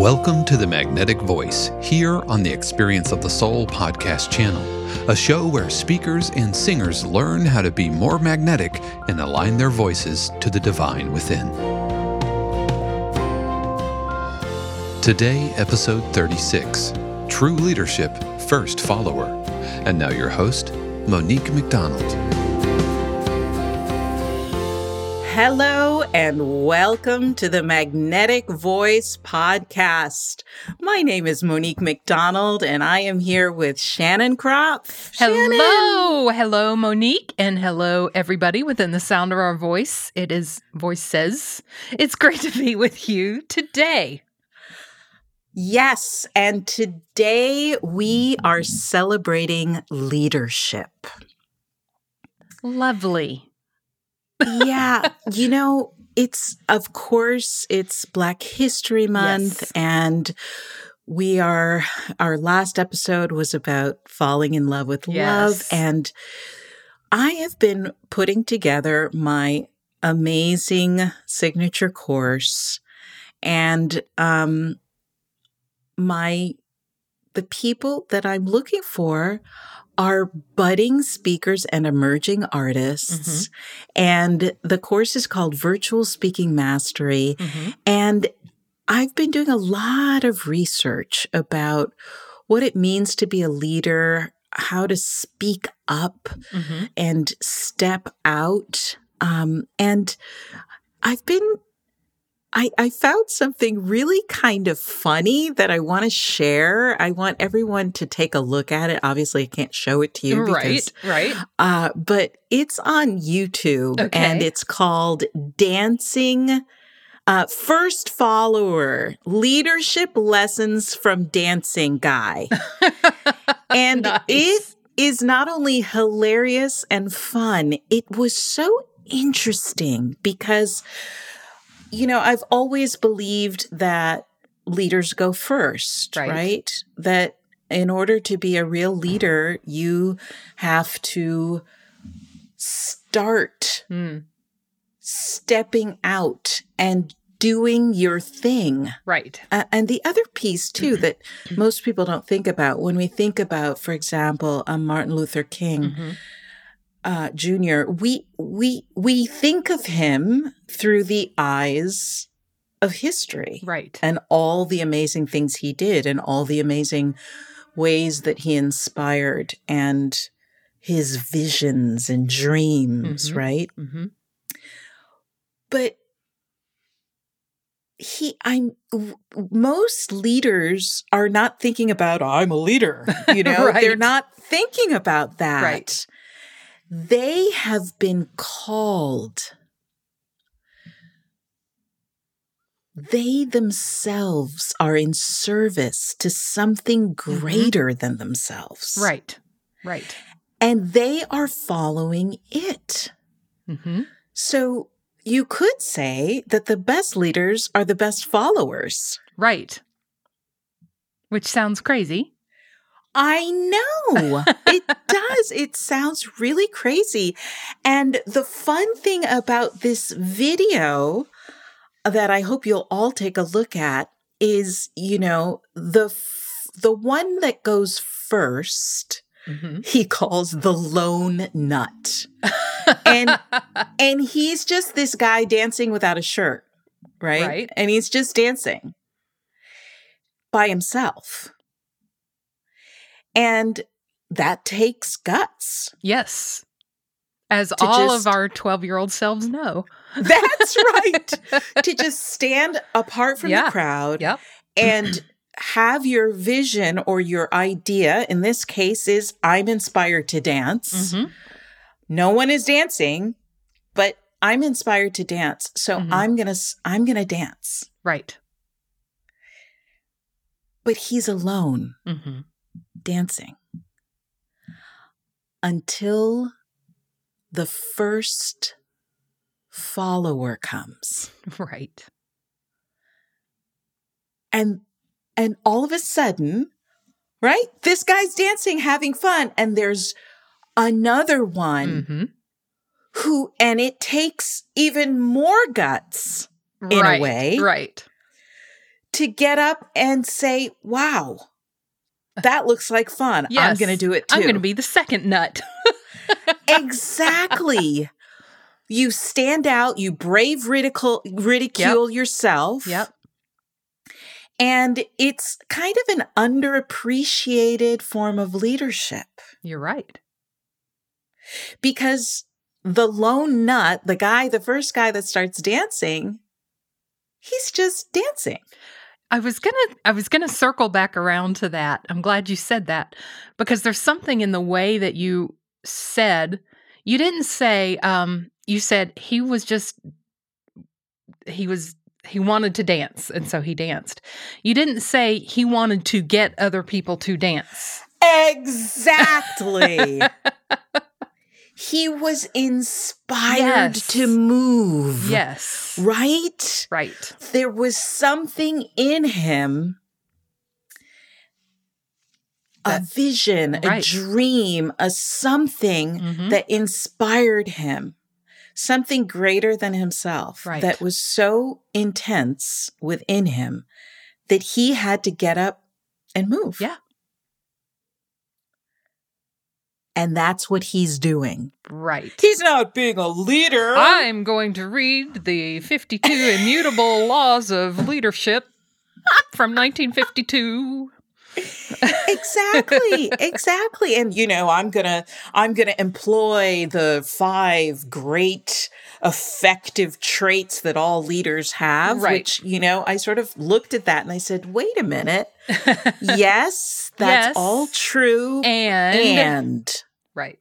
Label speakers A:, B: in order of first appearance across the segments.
A: Welcome to the Magnetic Voice here on the Experience of the Soul podcast channel, a show where speakers and singers learn how to be more magnetic and align their voices to the divine within. Today, episode 36 True Leadership First Follower. And now, your host, Monique McDonald.
B: Hello and welcome to the Magnetic Voice podcast. My name is Monique McDonald and I am here with Shannon Croft.
C: Hello, hello, Monique, and hello, everybody within the sound of our voice. It is Voice Says. It's great to be with you today.
B: Yes, and today we are celebrating leadership.
C: Lovely
B: yeah, you know, it's of course it's Black History Month yes. and we are our last episode was about falling in love with yes. love and I have been putting together my amazing signature course and um my the people that I'm looking for are budding speakers and emerging artists. Mm-hmm. And the course is called Virtual Speaking Mastery. Mm-hmm. And I've been doing a lot of research about what it means to be a leader, how to speak up mm-hmm. and step out. Um, and I've been I, I found something really kind of funny that I want to share. I want everyone to take a look at it. Obviously, I can't show it to you.
C: Because, right, right.
B: Uh, but it's on YouTube okay. and it's called Dancing uh, First Follower Leadership Lessons from Dancing Guy. and nice. it is not only hilarious and fun, it was so interesting because you know, I've always believed that leaders go first, right. right? That in order to be a real leader, you have to start mm. stepping out and doing your thing.
C: Right.
B: Uh, and the other piece, too, that most people don't think about when we think about, for example, um, Martin Luther King. Mm-hmm uh, Jr., we we we think of him through the eyes of history,
C: right,
B: and all the amazing things he did, and all the amazing ways that he inspired, and his visions and dreams, mm-hmm. right? Mm-hmm. But he i'm most leaders are not thinking about i'm a leader you know right. they're not thinking about that
C: right
B: they have been called. They themselves are in service to something mm-hmm. greater mm-hmm. than themselves.
C: Right, right.
B: And they are following it. Mm-hmm. So you could say that the best leaders are the best followers.
C: Right. Which sounds crazy.
B: I know it does. It sounds really crazy. And the fun thing about this video that I hope you'll all take a look at is, you know, the the one that goes 1st mm-hmm. he calls the lone nut. and and he's just this guy dancing without a shirt, right?
C: Right.
B: And he's just dancing by himself. And that takes guts.
C: Yes. As all just, of our 12 year old selves know.
B: That's right. to just stand apart from yeah. the crowd
C: yep.
B: and have your vision or your idea. In this case, is I'm inspired to dance. Mm-hmm. No one is dancing, but I'm inspired to dance. So mm-hmm. I'm going to, I'm going to dance.
C: Right.
B: But he's alone. Mm-hmm dancing until the first follower comes.
C: Right.
B: And and all of a sudden, right? This guy's dancing, having fun, and there's another one mm-hmm. who and it takes even more guts in
C: right,
B: a way.
C: Right.
B: to get up and say, wow, that looks like fun. I'm going to do it too.
C: I'm going to be the second nut.
B: exactly. You stand out, you brave ridicule ridicule yourself.
C: yep.
B: And it's kind of an underappreciated form of leadership
C: You're right.
B: because the lone nut, the guy, the first guy that starts dancing, he's just dancing.
C: I was going to I was going to circle back around to that. I'm glad you said that because there's something in the way that you said you didn't say um you said he was just he was he wanted to dance and so he danced. You didn't say he wanted to get other people to dance.
B: Exactly. he was inspired
C: Yes.
B: to move.
C: Yes.
B: Right?
C: Right.
B: There was something in him a
C: That-
B: vision, a dream, a something
C: Mhm.
B: that inspired him, something greater than himself
C: Right.
B: that was so intense within him that he had to get up and move.
C: Yeah.
B: And that's what he's doing.
C: Right.
B: He's not being a leader.
C: I'm going to read the 52 immutable laws of leadership from 1952.
B: exactly exactly and you know i'm gonna i'm gonna employ the five great effective traits that all leaders have
C: Right.
B: which you know i sort of looked at that and i said wait a minute yes that's
C: Yes.
B: all true
C: And,
B: and
C: right.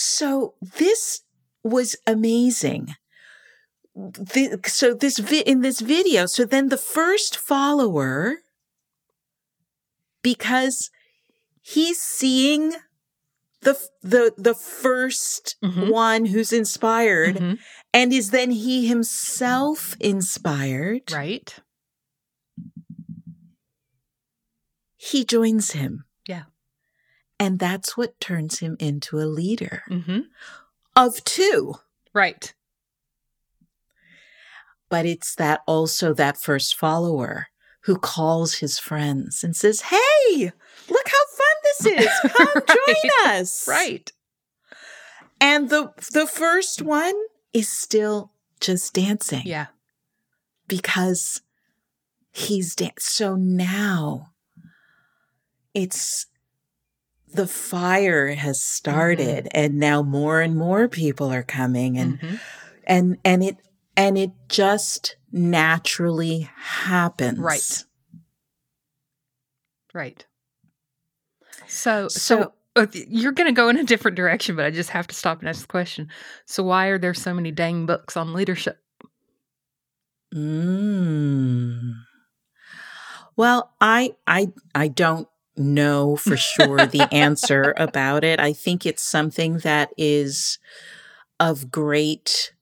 B: So this was amazing the, so this vi- in this video so then the first follower because he's seeing the the the 1st
C: Mhm.
B: one who's inspired
C: Mhm.
B: and is then he himself inspired
C: Right.
B: he joins him. And that's what turns him into a leader
C: hmm
B: of two
C: Right.
B: but it's that also that first follower who calls his friends and says, Hey, look how fun this is. Come
C: Right.
B: join us.
C: Right.
B: And the the first one is still just dancing
C: Yeah.
B: because he's dan- so now it's the fire has started and now more and more people are coming and
C: Mhm.
B: and and it and it just naturally happens
C: Right. Right. So, so,
B: So-
C: uh, you're going to go in a different direction, but I just have to stop and ask the question. So, why are there so many dang books on leadership?
B: mm. well i i i don't know for sure the answer about it. I think it's something that is of great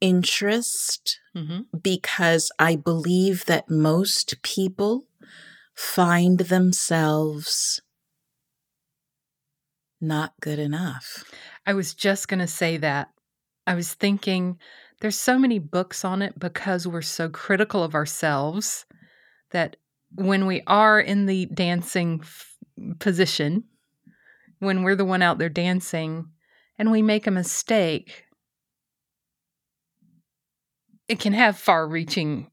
B: interest
C: hmm
B: because i believe that most people find themselves not good enough.
C: I was just going to say that. I was thinking there's so many books on it because we're so critical of ourselves that when we are in the dancing f- position, when we're the one out there dancing and we make a mistake, it can have far reaching,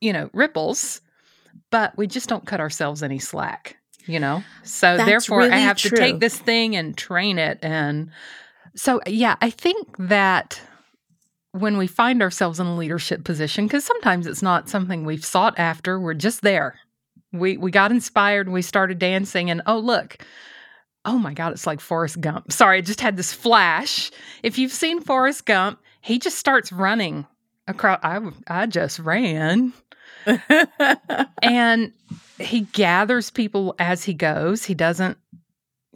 C: you know, ripples, but we just don't cut ourselves any slack, you know? So
B: That's
C: therefore, I
B: really
C: have to take this thing and train it. And so, yeah, I think that when we find ourselves in a leadership position, because sometimes it's not something we've sought after, we're just there. We we got inspired and we started dancing, and oh look, oh my god, it's like Forrest Gump. Sorry, I just had this flash. If you've seen Forrest Gump, he just starts running across. I I just ran, and he gathers people as he goes. He doesn't,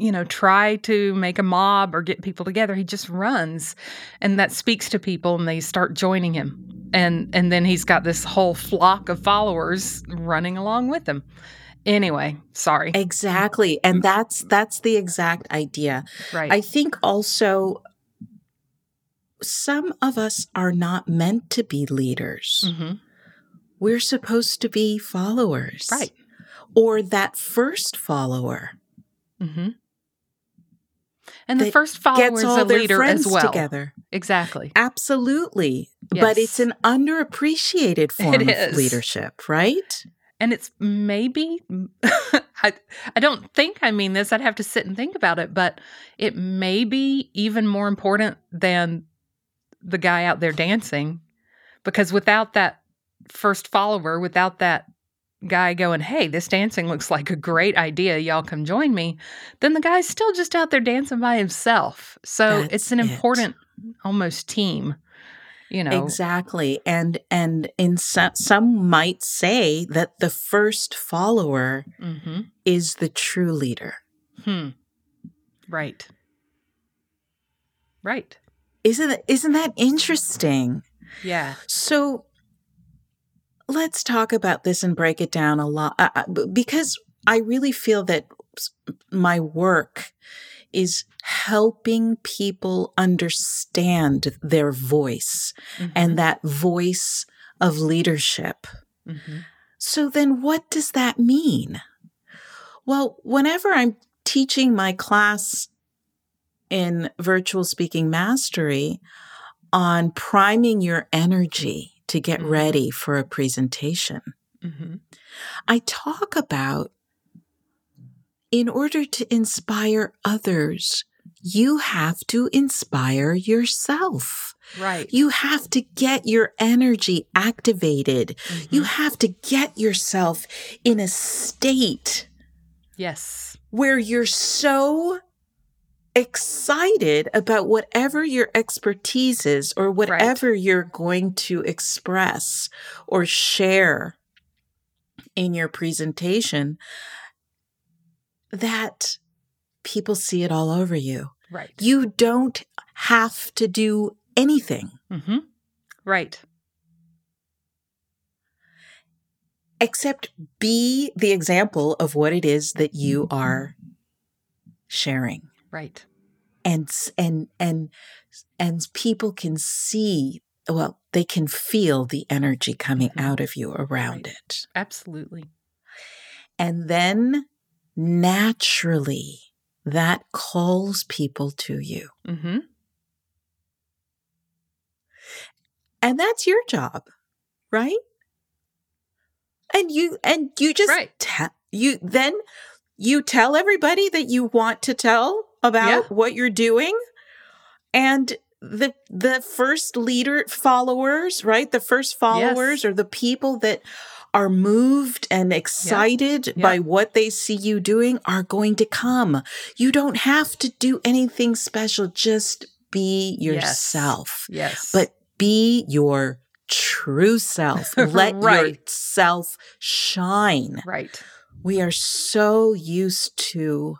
C: you know, try to make a mob or get people together. He just runs, and that speaks to people, and they start joining him. And and then he's got this whole flock of followers running along with him. Anyway, sorry.
B: exactly and that's that's the exact idea
C: Right.
B: I think also some of us are not meant to be leaders.
C: Mm-hmm.
B: We're supposed to be followers.
C: Right.
B: Or that first follower
C: Mm-hmm. And the first follower is a leader as well.
B: together.
C: Exactly.
B: Absolutely. But it's an underappreciated form
C: It
B: of
C: is.
B: leadership, right?
C: And it's maybe I I don't think I mean this. I'd have to sit and think about it, but it may be even more important than the guy out there dancing because without that first follower, without that guy going, "Hey, this dancing looks like a great idea. Y'all come join me." Then the guy's still just out there dancing by himself. So
B: That's
C: it's an
B: it.
C: important almost team, you know.
B: Exactly. And and in some some might say that the first follower
C: Mhm.
B: is the true leader.
C: Hmm. Right. Right.
B: Isn't that, isn't that interesting?
C: Yeah.
B: So let's talk about this and break it down a lot uh, uh, because I really feel that my work is helping people understand their voice and that voice of leadership.
C: hmm
B: So then what does that mean? Well, whenever I'm teaching my class in virtual speaking mastery on priming your energy to get
C: Mhm.
B: ready for a presentation,
C: hmm
B: I talk about in order to inspire others, you have to inspire yourself.
C: Right.
B: You have to get your energy activated. You
C: Mhm.
B: have to get yourself in a state
C: yes.
B: where you're so excited about whatever your expertise is or whatever you're going to express or share in your presentation that people see it all over you.
C: Right.
B: You don't have to do anything
C: hmm Right.
B: except be the example of what it is that you are sharing.
C: Right.
B: and and and and people can see well they can feel the energy coming
C: Mhm.
B: out of you around
C: Right.
B: it
C: Absolutely.
B: and then naturally that calls people to you
C: Mm-hmm.
B: and that's your job right and you and you just
C: Right.
B: te- you then you tell everybody that you want to tell about
C: Yeah.
B: what you're doing and the the first leader followers right the first followers or the people that are moved and excited by
C: Yeah.
B: what they see you doing are going to come you don't have to do anything special just be
C: Yes.
B: yourself
C: Yes.
B: but be your true self. Let
C: Right.
B: yourself shine.
C: right.
B: We are so used to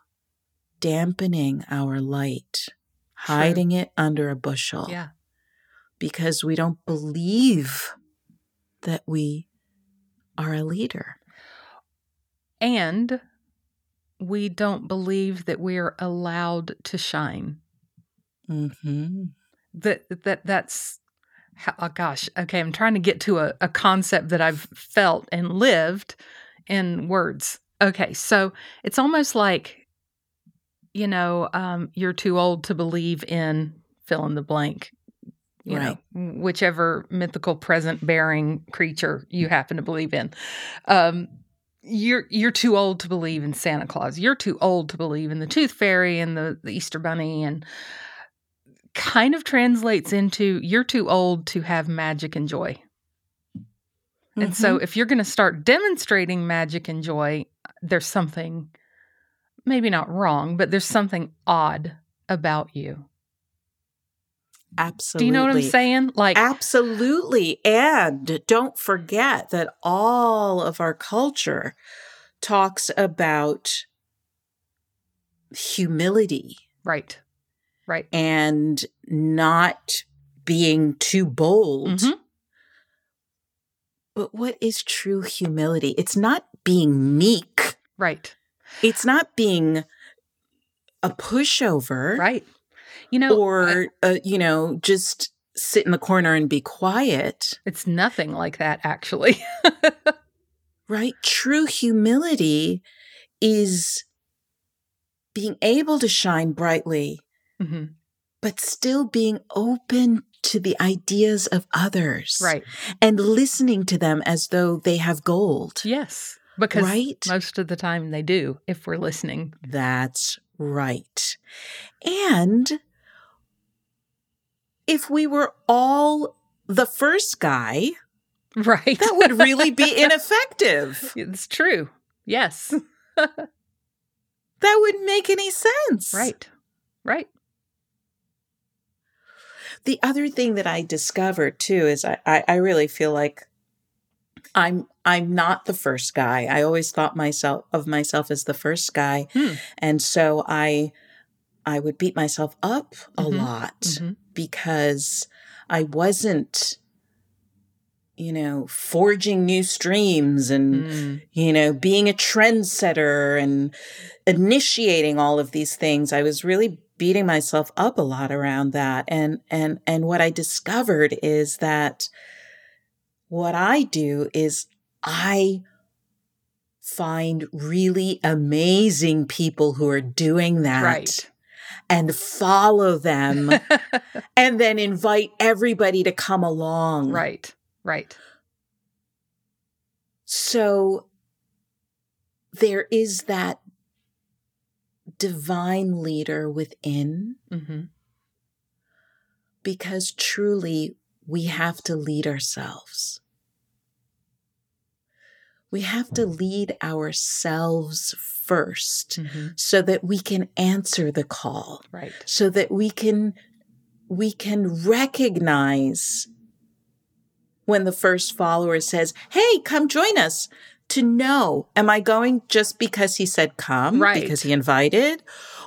B: dampening our light, hiding it under a bushel
C: Yeah.
B: because we don't believe that we are a leader.
C: And we don't believe that we're allowed to shine.
B: hmm
C: that that that's oh gosh okay i'm trying to get to a, a concept that i've felt and lived in words okay so it's almost like you know um, you're too old to believe in fill in the blank you
B: Right.
C: know whichever mythical present bearing creature you happen to believe in um, you're you're too old to believe in santa claus you're too old to believe in the tooth fairy and the, the easter bunny and kind of translates into you're too old to have magic and joy. And so
B: Mm-hmm.
C: if you're going to start demonstrating magic and joy, there's something maybe not wrong, but there's something odd about you.
B: absolutely.
C: Do you know what I'm saying? Like
B: Absolutely. And don't forget that all of our culture talks about humility
C: right. Right.
B: and not being too bold.
C: Mhm.
B: But what is true humility? It's not being meek,
C: Right.
B: It's not being a pushover
C: Right. You know, I-
B: or, uh, you know, just sit in the corner and be quiet.
C: It's nothing like that, actually.
B: right? True humility is being able to shine brightly, mm-hmm. but still being open to the ideas of others.
C: Right.
B: And listening to them as though they have gold.
C: Yes. Because right? most of the time they do, if we're listening.
B: That's right. And if we were all the first guy,
C: right,
B: that would really be ineffective.
C: It's true. Yes.
B: that wouldn't make any sense.
C: Right. Right.
B: The other thing that I discovered too is I, I, I really feel like I'm I'm not the first guy. I always thought myself of myself as the first guy. Hmm. And so I I would beat myself up a mm-hmm. lot mm-hmm. because I wasn't you know forging new streams and mm. you know being a trendsetter and initiating all of these things. I was really beating myself up a lot around that and and and what I discovered is that what I do is I find really amazing people who are doing that.
C: Right.
B: And follow them and then invite everybody to come along.
C: Right, right.
B: So there is that divine leader within mm-hmm. because truly we have to lead ourselves we have to lead ourselves 1st mm-hmm. so that we can answer the call
C: right
B: so that we can we can recognize when the first follower says hey come join us to know am i going just because he said come
C: right.
B: because he invited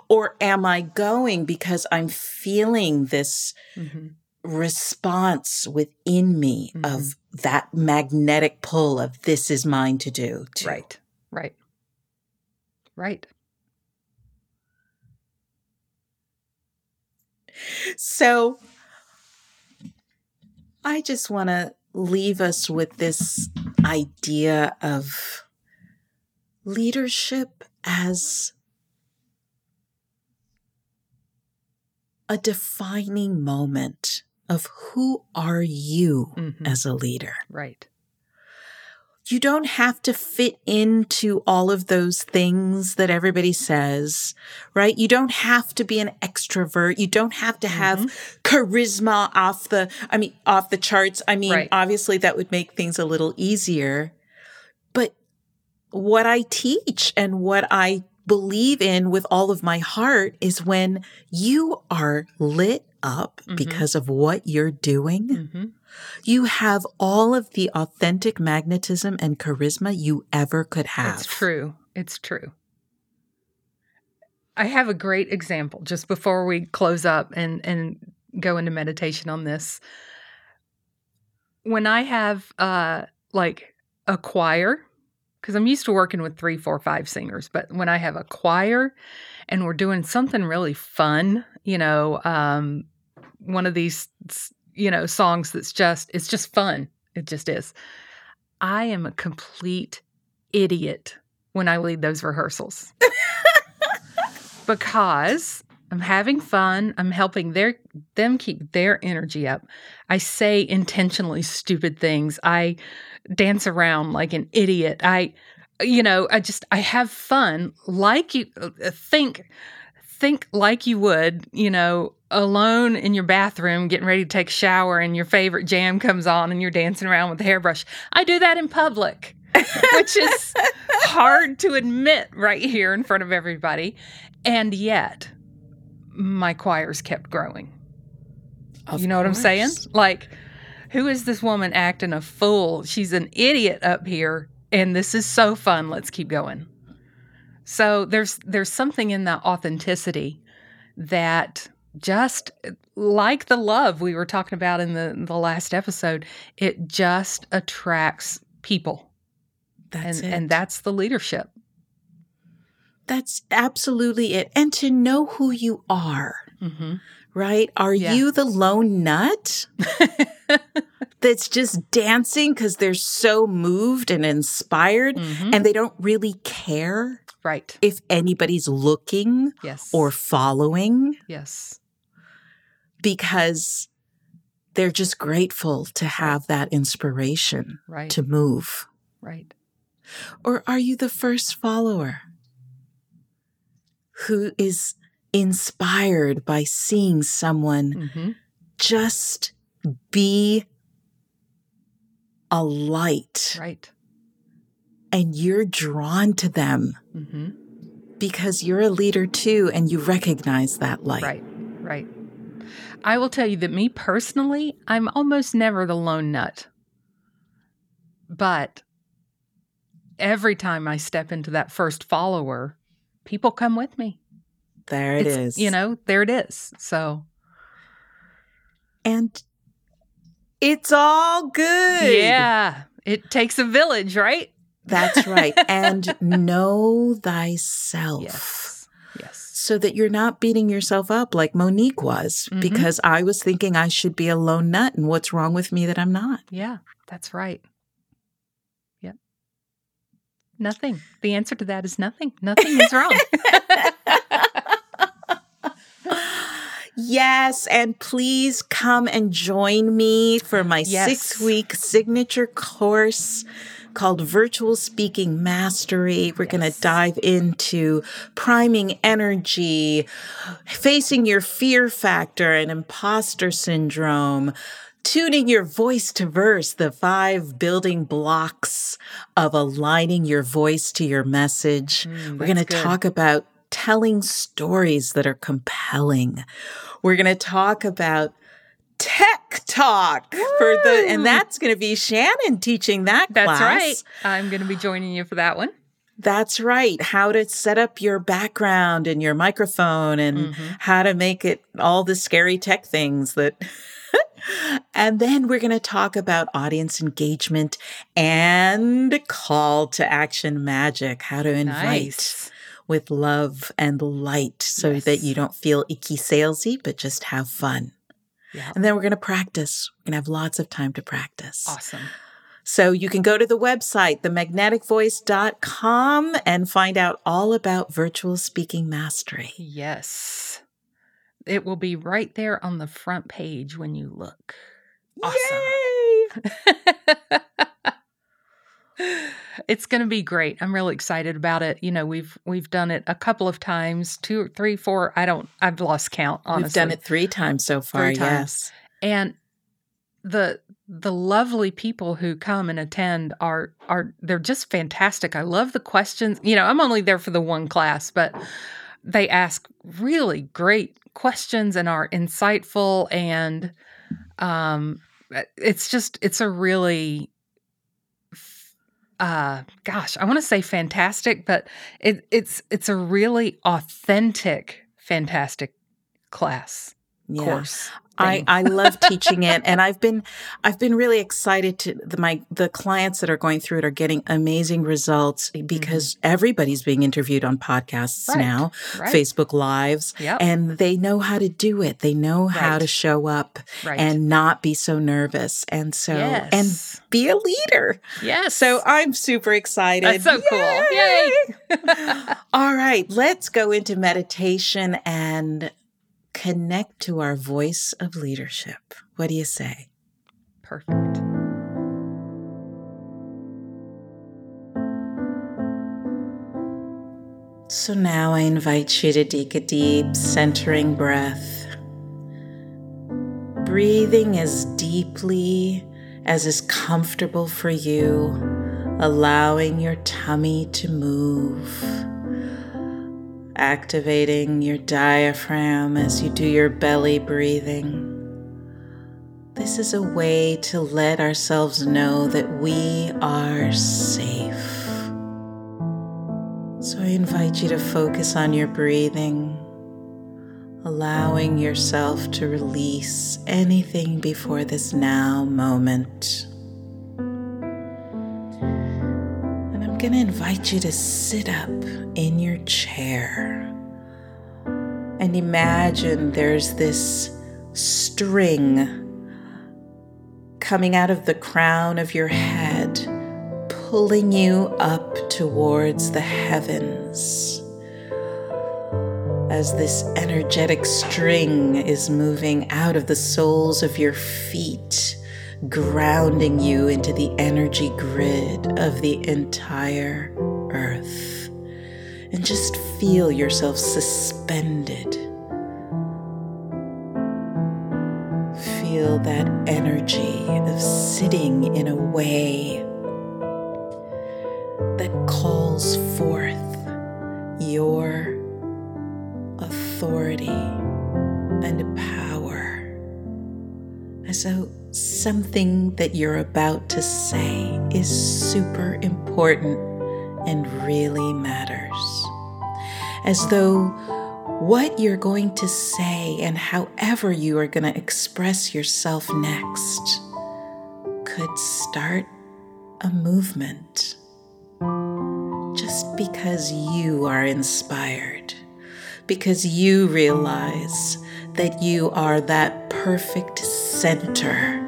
B: or am i going because i'm feeling this mm-hmm response within me mm-hmm. of that magnetic pull of this is mine to do. Too.
C: Right, right, right.
B: So I just want to leave us with this idea of leadership as a defining moment of who are you mm-hmm. as a leader.
C: Right.
B: You don't have to fit into all of those things that everybody says, right? You don't have to be an extrovert. You don't have to have mm-hmm. charisma off the, I mean, off the charts. I mean, right. obviously that would make things a little easier. But what I teach and what I believe in with all of my heart is when you are lit up mm-hmm. because of what you're doing, mm-hmm. you have all of the authentic magnetism and charisma you ever could have.
C: It's true. It's true. I have a great example just before we close up and, and go into meditation on this. When I have uh like a choir, because I'm used to working with three, four, five singers, but when I have a choir and we're doing something really fun, you know, um, one of these you know songs that's just it's just fun. It just is. I am a complete idiot when i lead those rehearsals. Because i'm having fun. I'm helping their them keep their energy up. I say intentionally stupid things. I dance around like an idiot. I you know i just i have fun like you uh, think think like you would, you know, alone in your bathroom getting ready to take a shower and your favorite jam comes on and you're dancing around with the hairbrush. I do that in public, which is hard to admit right here in front of everybody. And yet, my choirs kept growing. Of you know course. what I'm saying? Like, who is this woman acting a fool? She's an idiot up here, and this is so fun. Let's keep going. So there's there's something in that authenticity that just like the love we were talking about in the the last episode, it just attracts people.
B: That's
C: and,
B: it.
C: and that's the leadership.
B: That's absolutely it. And to know who you are.
C: Mm-hmm.
B: right? Are
C: Yeah.
B: you the lone nut that's just dancing because they're so moved and inspired
C: Mhm.
B: and they don't really care
C: Right.
B: if anybody's looking
C: Yes.
B: or following
C: yes.
B: Because they're just grateful to have that inspiration
C: Right.
B: to move?
C: right.
B: Or are you the first follower who is inspired by seeing someone
C: Mm-hmm.
B: just be a light
C: Right.
B: and you're drawn to them
C: Mm-hmm.
B: because you're a leader too and you recognize that light?
C: Right. Right. I will tell you that me personally, I'm almost never the lone nut. But every time I step into that first follower, people come with me.
B: There it
C: It's-
B: is.
C: You know, there it is. So,
B: and it's all good.
C: yeah, it takes a village, right?
B: That's right. and know thyself.
C: Yes.
B: So that you're not beating yourself up like Monique was,
C: Mhm.
B: because I was thinking I should be a lone nut, and what's wrong with me that I'm not?
C: Yeah, that's right. Yep. Nothing. The answer to that is nothing. Nothing is wrong.
B: Yes, and please come and join me for my
C: Yes.
B: six week signature course called Virtual Speaking Mastery. We're going to dive into priming energy, facing your fear factor and imposter syndrome. Tuning your voice to verse, the five building blocks of aligning your voice to your message.
C: Mm,
B: We're going to talk about telling stories that are compelling. We're going to talk about tech talk for the, and that's going to be Shannon teaching that
C: That's
B: class.
C: right. I'm going to be joining you for that one.
B: That's right. How to set up your background and your microphone and
C: Mhm.
B: how to make it all the scary tech things that. and then we're going to talk about audience engagement and call to action magic, how to invite
C: Nice.
B: with love and light so
C: Yes.
B: that you don't feel icky salesy, but just have fun.
C: Yeah.
B: And then we're going to practice. We're going to have lots of time to practice.
C: Awesome.
B: So you can go to the website, themagneticvoice.com, and find out all about virtual speaking mastery.
C: Yes. It will be right there on the front page when you look. Awesome.
B: Yay!
C: it's going to be great. I'm really excited about it. You know, we've we've done it a couple of times, two or three, four. I don't. I've lost count. Honestly,
B: We've done it three times so far.
C: Times.
B: Yes.
C: and the the lovely people who come and attend are are they're just fantastic. I love the questions. You know, I'm only there for the one class, but they ask really great questions and are insightful and um it's just it's a really uh gosh, I want to say fantastic, but it it's it's a really authentic fantastic class
B: Yeah.
C: course.
B: I,
C: thing.
B: I love teaching it and I've been I've been really excited to the my the clients that are going through it are getting amazing results because everybody's being interviewed on podcasts
C: Mm-hmm. Right.
B: now,
C: right.
B: Facebook lives
C: Yep.
B: and they know how to do it. They know how to show up
C: right.
B: and not be so nervous and so and be a leader.
C: yes.
B: So I'm super excited.
C: That's so cool. Yay.
B: All right, let's go into meditation and connect to our voice of leadership. What do you say?
C: Perfect.
B: So now I invite you to take a deep, centering breath. Breathing as deeply as is comfortable for you, allowing your tummy to move. Activating your diaphragm as you do your belly breathing. This is a way to let ourselves know that we are safe. So I invite you to focus on your breathing, allowing yourself to release anything before this now moment. I'm going to invite you to sit up in your chair. And imagine there's this string coming out of the crown of your head, pulling you up towards the heavens. As this energetic string is moving out of the soles of your feet, grounding you into the energy grid of the entire earth. And just feel yourself suspended. Feel that energy of sitting in a way that calls forth your authority and power though something that you're about to say is super important and really matters. As though what you're going to say and however you are going to express yourself next could start a movement just because you are inspired, because you realize that you are that perfect center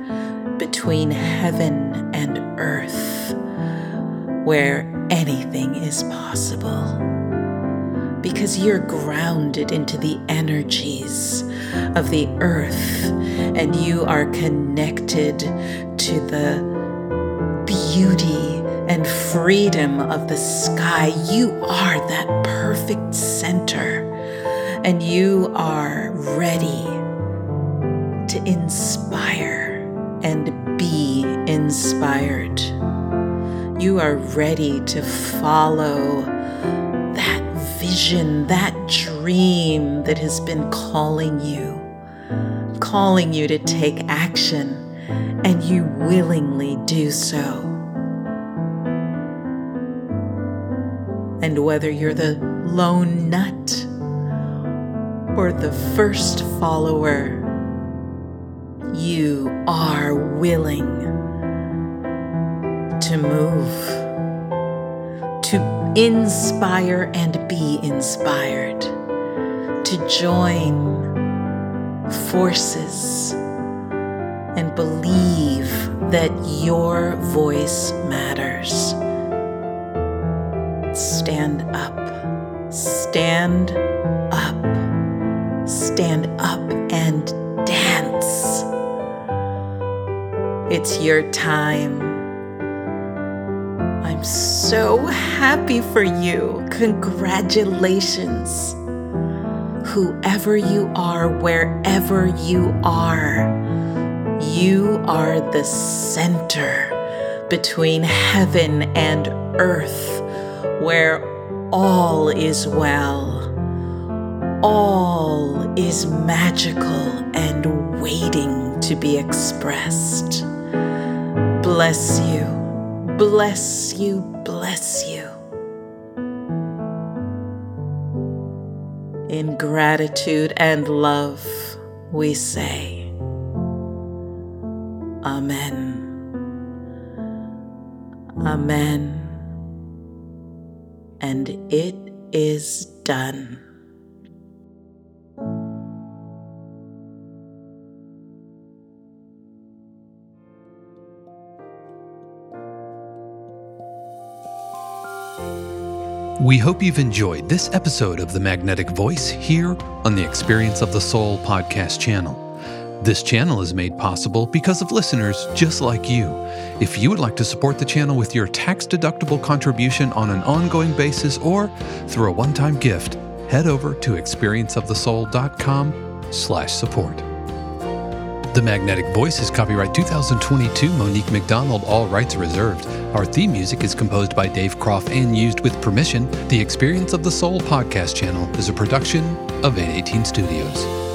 B: between heaven and earth where anything is possible. Because you're grounded into the energies of the earth and you are connected to the beauty and freedom of the sky. You are that perfect center and you are ready to inspire and be inspired. You are ready to follow that vision, that dream that has been calling you, calling you to take action, and you willingly do so. And whether you're the lone nut or the first follower, you are willing to move, to inspire and be inspired, to join forces and believe that your voice matters. Stand up, stand up, stand up It's your time. I'm so happy for you. Congratulations. Whoever you are, wherever you are, you are the center between heaven and earth where all is well, all is magical and waiting to be expressed. Bless you, bless you, bless you. In gratitude and love, we say, Amen. Amen and it is done.
A: We hope you've enjoyed this episode of The Magnetic Voice here on the Experience of the Soul podcast channel. This channel is made possible because of listeners just like you. If you would like to support the channel with your tax-deductible contribution on an ongoing basis or through a one-time gift, head over to experienceofthesoul.com slash support. The Magnetic Voice is copyright 2022 Monique McDonald, all rights reserved. Our theme music is composed by Dave Croft and used with permission. The Experience of the Soul podcast channel is a production of 818 Studios.